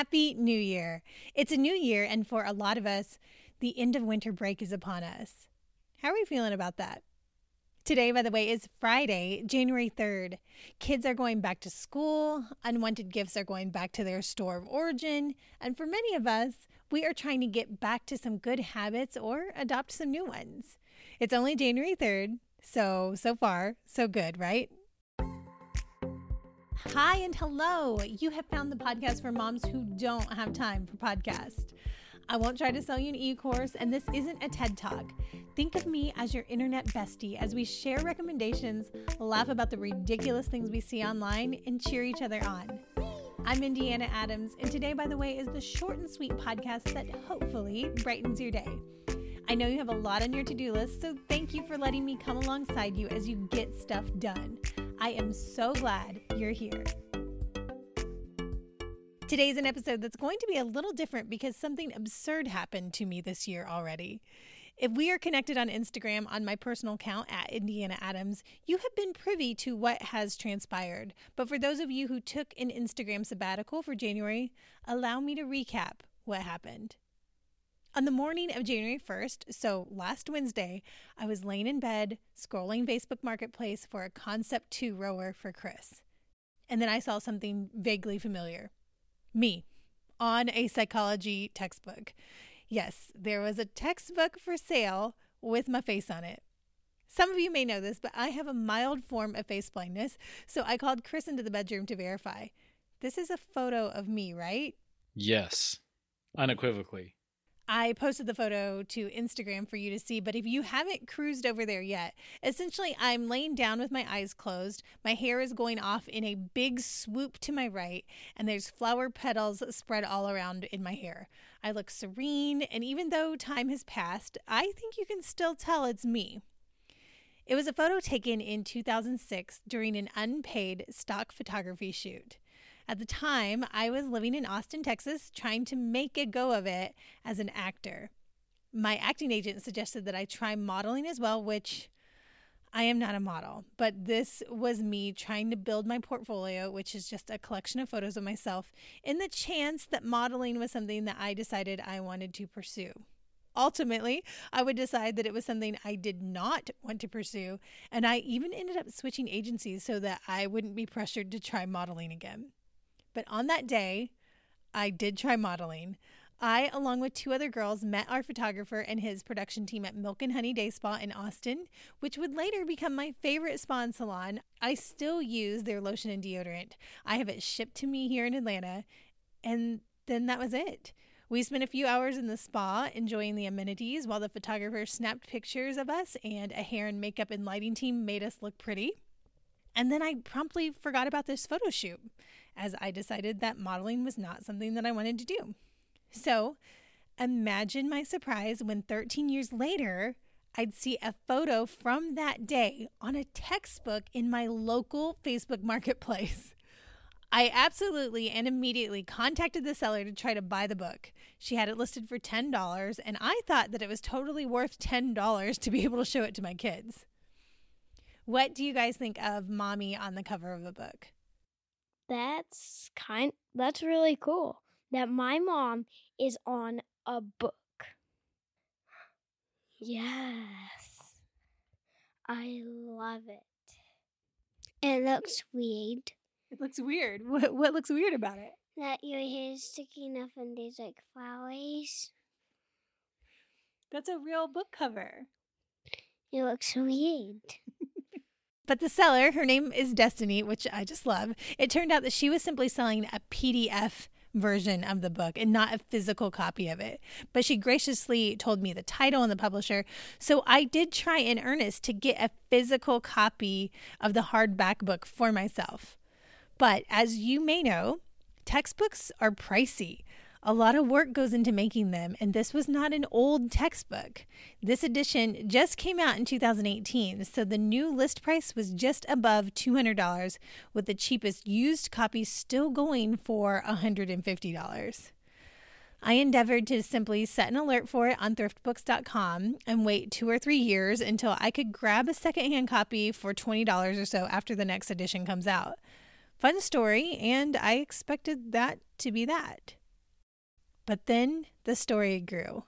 Happy New Year. It's a new year, and for a lot of us, the end of winter break is upon us. How are we feeling about that? Today, by the way, is Friday, January 3rd. Kids are going back to school, unwanted gifts are going back to their store of origin, and for many of us, we are trying to get back to some good habits or adopt some new ones. It's only January 3rd, so, so far, so good, right? Hi and hello. You have found the podcast for moms who don't have time for podcasts. I won't try to sell you an e course, and this isn't a TED Talk. Think of me as your internet bestie as we share recommendations, laugh about the ridiculous things we see online, and cheer each other on. I'm Indiana Adams, and today, by the way, is the short and sweet podcast that hopefully brightens your day. I know you have a lot on your to do list, so thank you for letting me come alongside you as you get stuff done. I am so glad you're here. Today's an episode that's going to be a little different because something absurd happened to me this year already. If we are connected on Instagram on my personal account at Indiana Adams, you have been privy to what has transpired. But for those of you who took an Instagram sabbatical for January, allow me to recap what happened. On the morning of January 1st, so last Wednesday, I was laying in bed scrolling Facebook Marketplace for a Concept 2 rower for Chris. And then I saw something vaguely familiar me on a psychology textbook. Yes, there was a textbook for sale with my face on it. Some of you may know this, but I have a mild form of face blindness, so I called Chris into the bedroom to verify. This is a photo of me, right? Yes, unequivocally. I posted the photo to Instagram for you to see, but if you haven't cruised over there yet, essentially I'm laying down with my eyes closed. My hair is going off in a big swoop to my right, and there's flower petals spread all around in my hair. I look serene, and even though time has passed, I think you can still tell it's me. It was a photo taken in 2006 during an unpaid stock photography shoot. At the time, I was living in Austin, Texas, trying to make a go of it as an actor. My acting agent suggested that I try modeling as well, which I am not a model, but this was me trying to build my portfolio, which is just a collection of photos of myself, in the chance that modeling was something that I decided I wanted to pursue. Ultimately, I would decide that it was something I did not want to pursue, and I even ended up switching agencies so that I wouldn't be pressured to try modeling again. But on that day, I did try modeling. I, along with two other girls, met our photographer and his production team at Milk and Honey Day Spa in Austin, which would later become my favorite spa and salon. I still use their lotion and deodorant. I have it shipped to me here in Atlanta, and then that was it. We spent a few hours in the spa enjoying the amenities while the photographer snapped pictures of us, and a hair and makeup and lighting team made us look pretty. And then I promptly forgot about this photo shoot as I decided that modeling was not something that I wanted to do. So imagine my surprise when 13 years later, I'd see a photo from that day on a textbook in my local Facebook marketplace. I absolutely and immediately contacted the seller to try to buy the book. She had it listed for $10, and I thought that it was totally worth $10 to be able to show it to my kids. What do you guys think of mommy on the cover of a book? That's kind that's really cool. That my mom is on a book. Yes. I love it. It looks weird. It looks weird. What what looks weird about it? That your hair is sticking up and there's like flowers. That's a real book cover. It looks weird. But the seller, her name is Destiny, which I just love. It turned out that she was simply selling a PDF version of the book and not a physical copy of it. But she graciously told me the title and the publisher. So I did try in earnest to get a physical copy of the hardback book for myself. But as you may know, textbooks are pricey. A lot of work goes into making them, and this was not an old textbook. This edition just came out in 2018, so the new list price was just above $200, with the cheapest used copy still going for $150. I endeavored to simply set an alert for it on thriftbooks.com and wait two or three years until I could grab a secondhand copy for $20 or so after the next edition comes out. Fun story, and I expected that to be that. But then the story grew.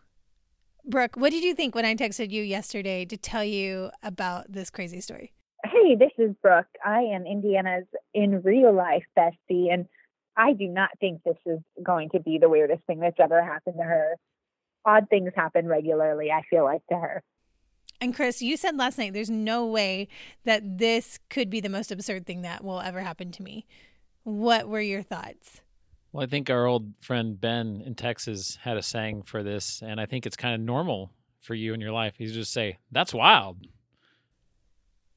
Brooke, what did you think when I texted you yesterday to tell you about this crazy story? Hey, this is Brooke. I am Indiana's in real life bestie, and I do not think this is going to be the weirdest thing that's ever happened to her. Odd things happen regularly, I feel like, to her. And Chris, you said last night there's no way that this could be the most absurd thing that will ever happen to me. What were your thoughts? Well, I think our old friend Ben in Texas had a saying for this, and I think it's kind of normal for you in your life. He's just say, "That's wild."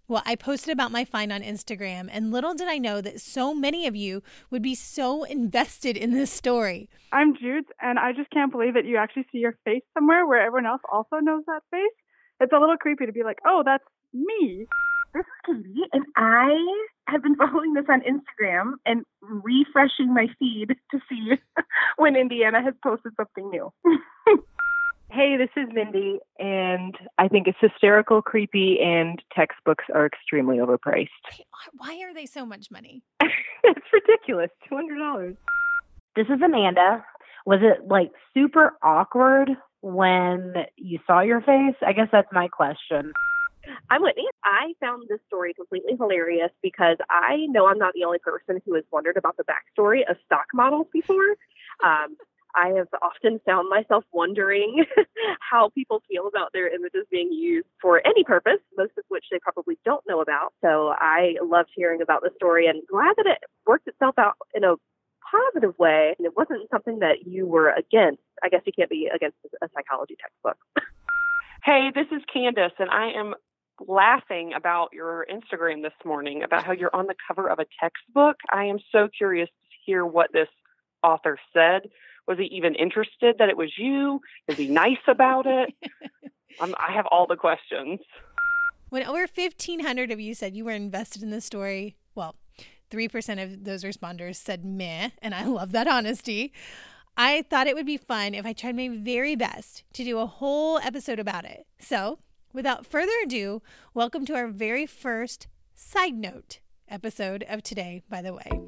Well, I posted about my find on Instagram, and little did I know that so many of you would be so invested in this story. I'm Jude, and I just can't believe that you actually see your face somewhere where everyone else also knows that face it's a little creepy to be like, oh, that's me. This is Katie, and I have been following this on Instagram and refreshing my feed to see when Indiana has posted something new. hey, this is Mindy, and I think it's hysterical, creepy, and textbooks are extremely overpriced. Why are they so much money? it's ridiculous. $200. This is Amanda. Was it like super awkward when you saw your face? I guess that's my question. I'm Whitney. I found this story completely hilarious because I know I'm not the only person who has wondered about the backstory of stock models before. Um, I have often found myself wondering how people feel about their images being used for any purpose, most of which they probably don't know about. So I loved hearing about the story and glad that it worked itself out in a positive way. And it wasn't something that you were against. I guess you can't be against a psychology textbook. hey, this is Candace, and I am laughing about your Instagram this morning about how you're on the cover of a textbook. I am so curious to hear what this author said. Was he even interested that it was you? Is he nice about it? I have all the questions. When over 1,500 of you said you were invested in the story, well, 3% of those responders said meh, and I love that honesty. I thought it would be fun if I tried my very best to do a whole episode about it. So, without further ado, welcome to our very first side note episode of today, by the way.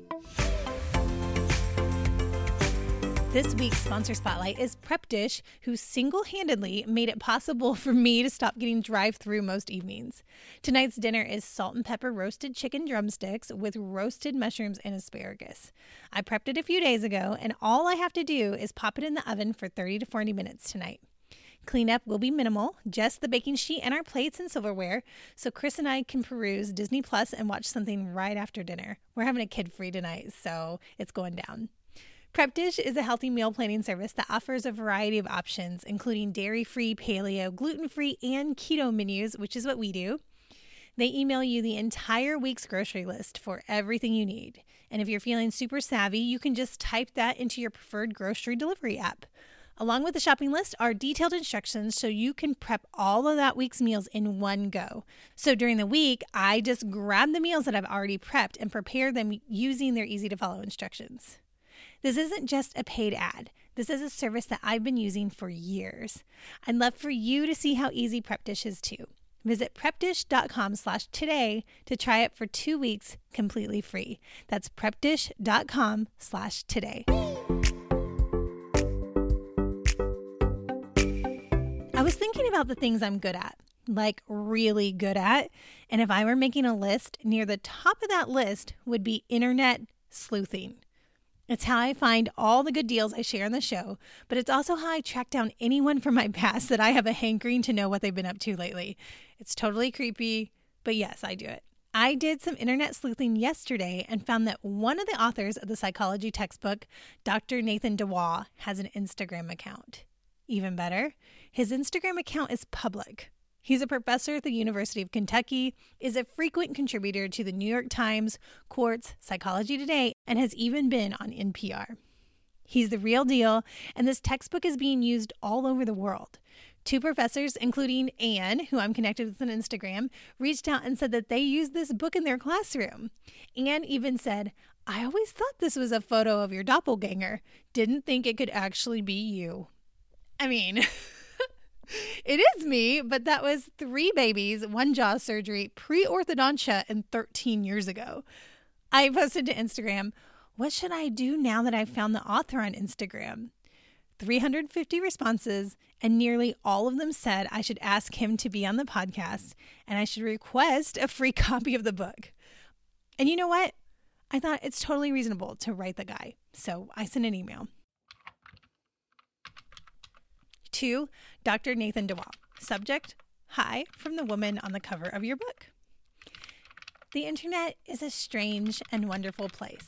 This week's sponsor spotlight is Prep Dish, who single handedly made it possible for me to stop getting drive through most evenings. Tonight's dinner is salt and pepper roasted chicken drumsticks with roasted mushrooms and asparagus. I prepped it a few days ago, and all I have to do is pop it in the oven for 30 to 40 minutes tonight. Cleanup will be minimal, just the baking sheet and our plates and silverware, so Chris and I can peruse Disney Plus and watch something right after dinner. We're having a kid free tonight, so it's going down. Prep Dish is a healthy meal planning service that offers a variety of options, including dairy free, paleo, gluten free, and keto menus, which is what we do. They email you the entire week's grocery list for everything you need. And if you're feeling super savvy, you can just type that into your preferred grocery delivery app. Along with the shopping list are detailed instructions so you can prep all of that week's meals in one go. So during the week, I just grab the meals that I've already prepped and prepare them using their easy to follow instructions. This isn't just a paid ad. This is a service that I've been using for years. I'd love for you to see how easy Prep Dish is too. Visit prepdish.com slash today to try it for two weeks completely free. That's prepdish.com slash today. Was thinking about the things I'm good at, like really good at. And if I were making a list, near the top of that list would be internet sleuthing. It's how I find all the good deals I share on the show, but it's also how I track down anyone from my past that I have a hankering to know what they've been up to lately. It's totally creepy, but yes, I do it. I did some internet sleuthing yesterday and found that one of the authors of the psychology textbook, Dr. Nathan DeWall, has an Instagram account. Even better, his Instagram account is public. He's a professor at the University of Kentucky, is a frequent contributor to the New York Times, Quartz, Psychology Today, and has even been on NPR. He's the real deal, and this textbook is being used all over the world. Two professors, including Anne, who I'm connected with on Instagram, reached out and said that they use this book in their classroom. Anne even said, I always thought this was a photo of your doppelganger. Didn't think it could actually be you. I mean, it is me, but that was three babies, one jaw surgery, pre orthodontia, and 13 years ago. I posted to Instagram, What should I do now that I've found the author on Instagram? 350 responses, and nearly all of them said I should ask him to be on the podcast and I should request a free copy of the book. And you know what? I thought it's totally reasonable to write the guy. So I sent an email. To Dr. Nathan DeWall. Subject Hi from the woman on the cover of your book. The internet is a strange and wonderful place.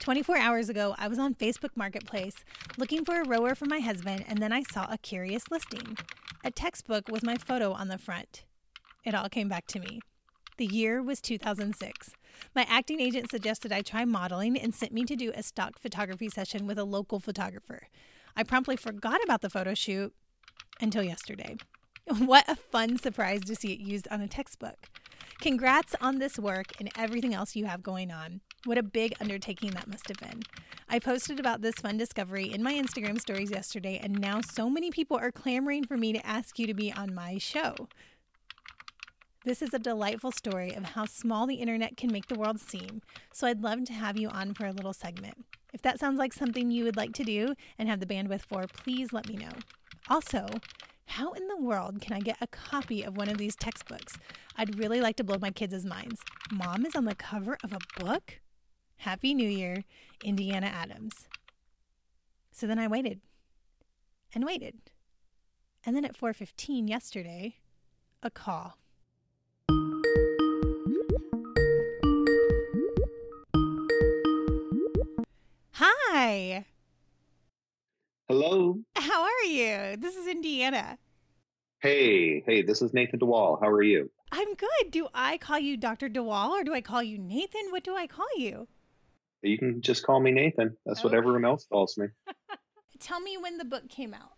24 hours ago, I was on Facebook Marketplace looking for a rower for my husband, and then I saw a curious listing a textbook with my photo on the front. It all came back to me. The year was 2006. My acting agent suggested I try modeling and sent me to do a stock photography session with a local photographer. I promptly forgot about the photo shoot until yesterday. What a fun surprise to see it used on a textbook. Congrats on this work and everything else you have going on. What a big undertaking that must have been. I posted about this fun discovery in my Instagram stories yesterday, and now so many people are clamoring for me to ask you to be on my show. This is a delightful story of how small the internet can make the world seem, so I'd love to have you on for a little segment. If that sounds like something you would like to do and have the bandwidth for, please let me know. Also, how in the world can I get a copy of one of these textbooks? I'd really like to blow my kids' minds. Mom is on the cover of a book? Happy New Year, Indiana Adams. So then I waited and waited. And then at 4:15 yesterday, a call. Hi. Hello. How are you? This is Indiana. Hey, hey, this is Nathan DeWall. How are you? I'm good. Do I call you Dr. DeWall or do I call you Nathan? What do I call you? You can just call me Nathan. That's what Oh. everyone else calls me. Tell me when the book came out.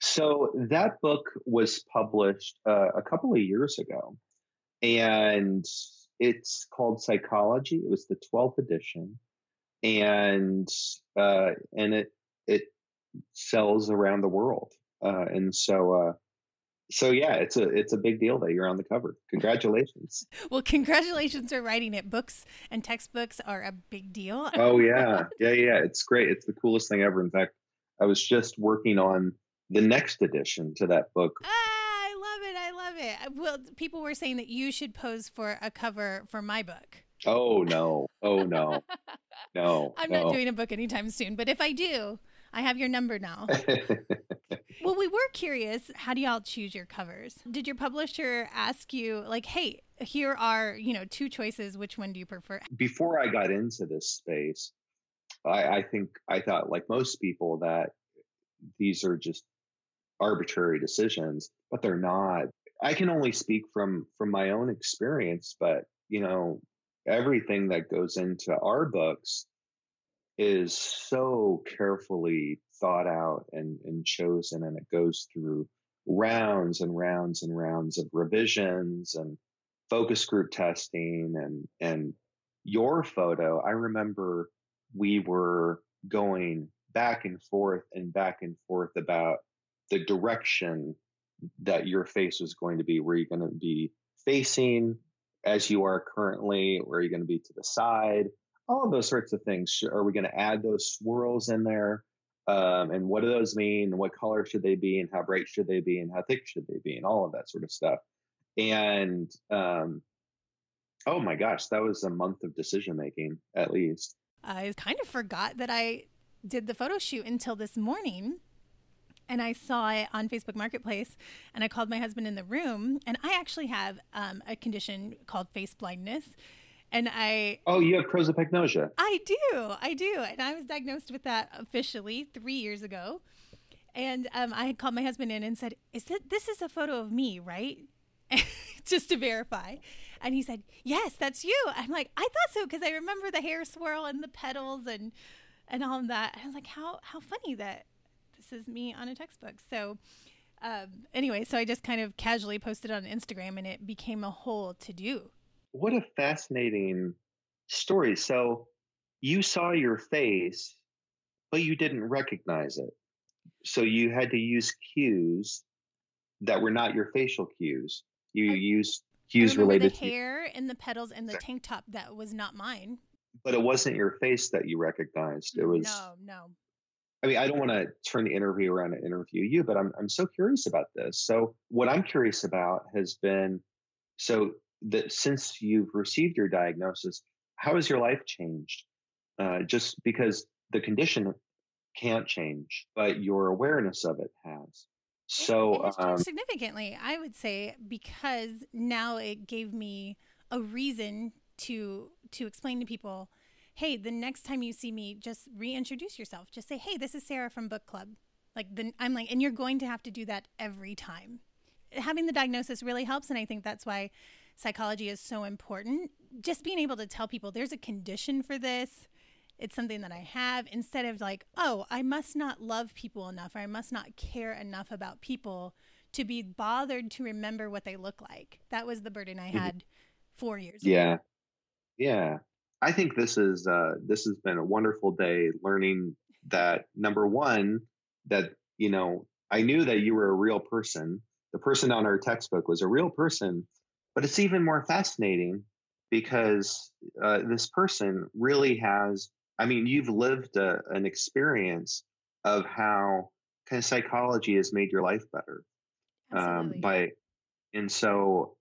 So that book was published uh, a couple of years ago, and it's called Psychology. It was the 12th edition, and uh, and it it sells around the world, uh, and so uh, so yeah, it's a it's a big deal that you're on the cover. Congratulations! Well, congratulations for writing it. Books and textbooks are a big deal. oh yeah, yeah, yeah. It's great. It's the coolest thing ever. In fact, I was just working on the next edition to that book. Ah, I love it. I love it. Well, people were saying that you should pose for a cover for my book. Oh no! Oh no! No! I'm no. not doing a book anytime soon, but if I do, I have your number now. well, we were curious. How do y'all choose your covers? Did your publisher ask you, like, hey, here are, you know, two choices. Which one do you prefer? Before I got into this space, I, I think I thought, like most people, that these are just arbitrary decisions, but they're not. I can only speak from from my own experience, but you know, everything that goes into our books is so carefully thought out and, and chosen and it goes through rounds and rounds and rounds of revisions and focus group testing and and your photo. I remember we were going back and forth and back and forth about the direction that your face was going to be. Were you going to be facing as you are currently or are you going to be to the side all of those sorts of things. Are we going to add those swirls in there? Um, and what do those mean? And what color should they be? And how bright should they be? And how thick should they be? And all of that sort of stuff. And um, oh my gosh, that was a month of decision making at least. I kind of forgot that I did the photo shoot until this morning. And I saw it on Facebook Marketplace, and I called my husband in the room. And I actually have um, a condition called face blindness, and I Oh, you have prosopagnosia. I do. I do. And I was diagnosed with that officially three years ago. And um, I had called my husband in and said, "Is that this is a photo of me, right?" Just to verify. And he said, "Yes, that's you." I'm like, "I thought so because I remember the hair swirl and the petals and and all of that." I was like, "How how funny that this is me on a textbook." So um, anyway, so I just kind of casually posted on Instagram, and it became a whole to do. What a fascinating story. So you saw your face, but you didn't recognize it. So you had to use cues that were not your facial cues. You used cues related the to, the hair and the petals and the tank top that was not mine. but it wasn't your face that you recognized. It was no, no. I mean, I don't want to turn the interview around and interview you, but I'm I'm so curious about this. So what I'm curious about has been so that since you've received your diagnosis, how has your life changed? Uh, just because the condition can't change, but your awareness of it has. So It changed um, significantly, I would say, because now it gave me a reason to to explain to people, hey, the next time you see me, just reintroduce yourself. Just say, hey, this is Sarah from book club. Like the, I'm like, and you're going to have to do that every time. Having the diagnosis really helps, and I think that's why psychology is so important. Just being able to tell people there's a condition for this. It's something that I have instead of like, oh, I must not love people enough or I must not care enough about people to be bothered to remember what they look like. That was the burden I Mhm. had four years ago. Yeah. Yeah. I think this is uh this has been a wonderful day learning that number one, that you know, I knew that you were a real person. The person on our textbook was a real person, but it's even more fascinating because uh, this person really has I mean, you've lived a, an experience of how kind of psychology has made your life better um, by and so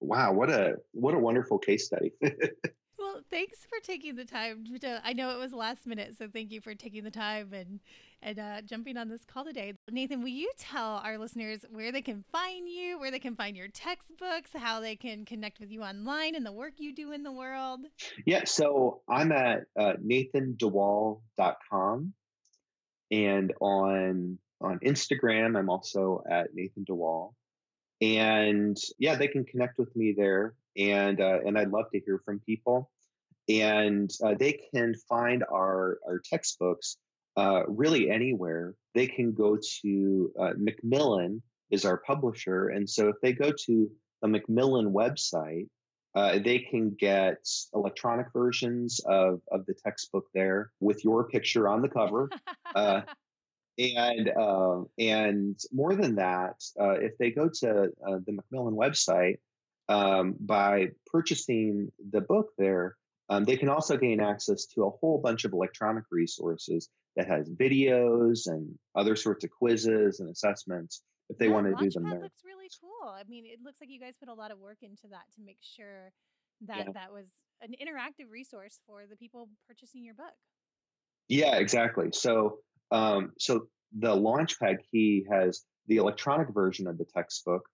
wow what a what a wonderful case study thanks for taking the time. To, I know it was last minute, so thank you for taking the time and and uh, jumping on this call today. Nathan, will you tell our listeners where they can find you, where they can find your textbooks, how they can connect with you online, and the work you do in the world? yeah so i'm at uh, nathandewall.com and on on instagram i'm also at nathan dewall and yeah they can connect with me there and uh, and i'd love to hear from people and uh, they can find our our textbooks uh, really anywhere. They can go to uh, macmillan is our publisher and so if they go to the macmillan website uh, they can get electronic versions of, of the textbook there with your picture on the cover uh, and uh, and more than that, uh, if they go to uh, the Macmillan website um, by purchasing the book there, um, they can also gain access to a whole bunch of electronic resources that has videos and other sorts of quizzes and assessments if they Yeah, want to do them Launchpad there. looks really cool. I mean, it looks like you guys put a lot of work into that to make sure that Yeah. that was an interactive resource for the people purchasing your book. Yeah, exactly. So, um, so the Launchpad key has the electronic version of the textbook,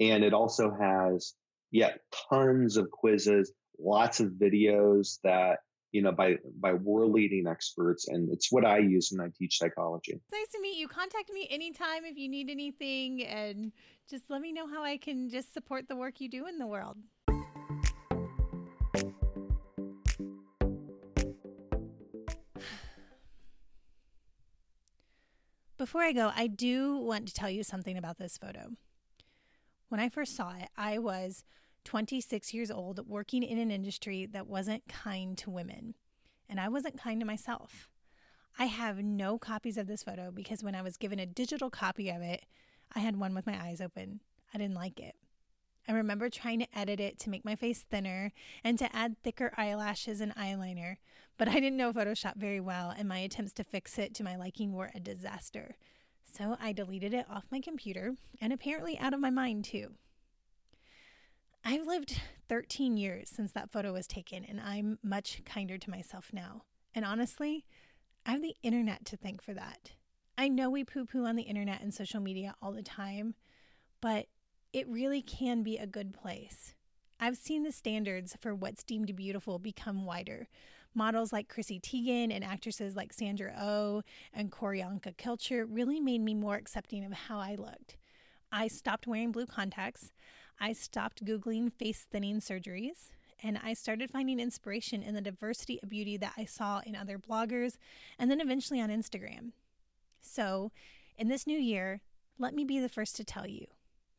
and it also has yeah tons of quizzes, lots of videos that you know by by world leading experts, and it's what I use when I teach psychology. It's nice to meet you. Contact me anytime if you need anything and just let me know how I can just support the work you do in the world. Before I go, I do want to tell you something about this photo. When I first saw it, I was 26 years old working in an industry that wasn't kind to women, and I wasn't kind to myself. I have no copies of this photo because when I was given a digital copy of it, I had one with my eyes open. I didn't like it. I remember trying to edit it to make my face thinner and to add thicker eyelashes and eyeliner, but I didn't know Photoshop very well, and my attempts to fix it to my liking were a disaster. So I deleted it off my computer and apparently out of my mind too. I've lived 13 years since that photo was taken, and I'm much kinder to myself now. And honestly, I have the internet to thank for that. I know we poo poo on the internet and social media all the time, but it really can be a good place. I've seen the standards for what's deemed beautiful become wider. Models like Chrissy Teigen and actresses like Sandra Oh and Q'orianka Kilcher really made me more accepting of how I looked. I stopped wearing blue contacts. I stopped Googling face thinning surgeries. And I started finding inspiration in the diversity of beauty that I saw in other bloggers and then eventually on Instagram. So, in this new year, let me be the first to tell you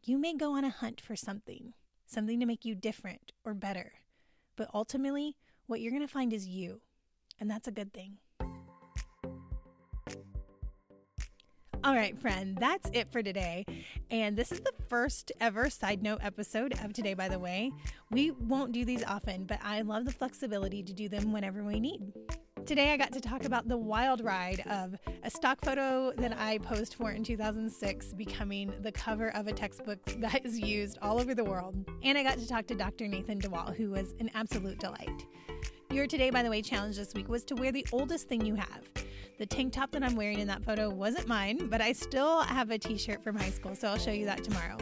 you may go on a hunt for something, something to make you different or better. But ultimately, what you're going to find is you. And that's a good thing. All right, friend, that's it for today. And this is the first ever side note episode of today, by the way. We won't do these often, but I love the flexibility to do them whenever we need. Today, I got to talk about the wild ride of a stock photo that I posed for in 2006 becoming the cover of a textbook that is used all over the world. And I got to talk to Dr. Nathan DeWall, who was an absolute delight. Your Today, by the way, challenge this week was to wear the oldest thing you have. The tank top that I'm wearing in that photo wasn't mine, but I still have a t shirt from high school, so I'll show you that tomorrow.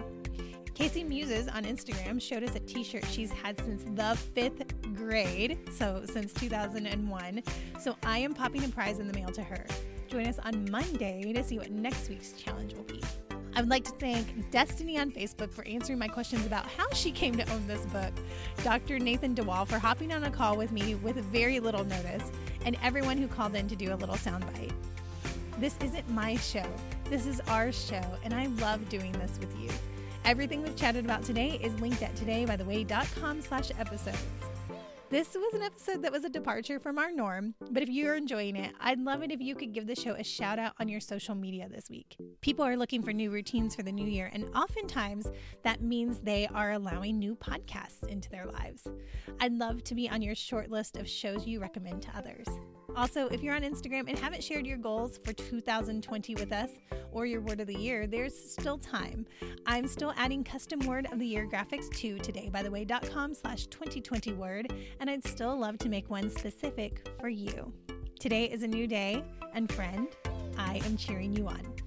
Casey Muses on Instagram showed us a t shirt she's had since the fifth grade, so since 2001. So I am popping a prize in the mail to her. Join us on Monday to see what next week's challenge will be. I would like to thank Destiny on Facebook for answering my questions about how she came to own this book, Dr. Nathan DeWall for hopping on a call with me with very little notice, and everyone who called in to do a little soundbite. This isn't my show. This is our show, and I love doing this with you. Everything we've chatted about today is linked at todaybytheway.com slash episodes. This was an episode that was a departure from our norm, but if you're enjoying it, I'd love it if you could give the show a shout out on your social media this week. People are looking for new routines for the new year, and oftentimes that means they are allowing new podcasts into their lives. I'd love to be on your short list of shows you recommend to others. Also, if you're on Instagram and haven't shared your goals for 2020 with us or your word of the year, there's still time. I'm still adding custom word of the year graphics to todaybytheway.com slash 2020 word, and I'd still love to make one specific for you. Today is a new day, and friend, I am cheering you on.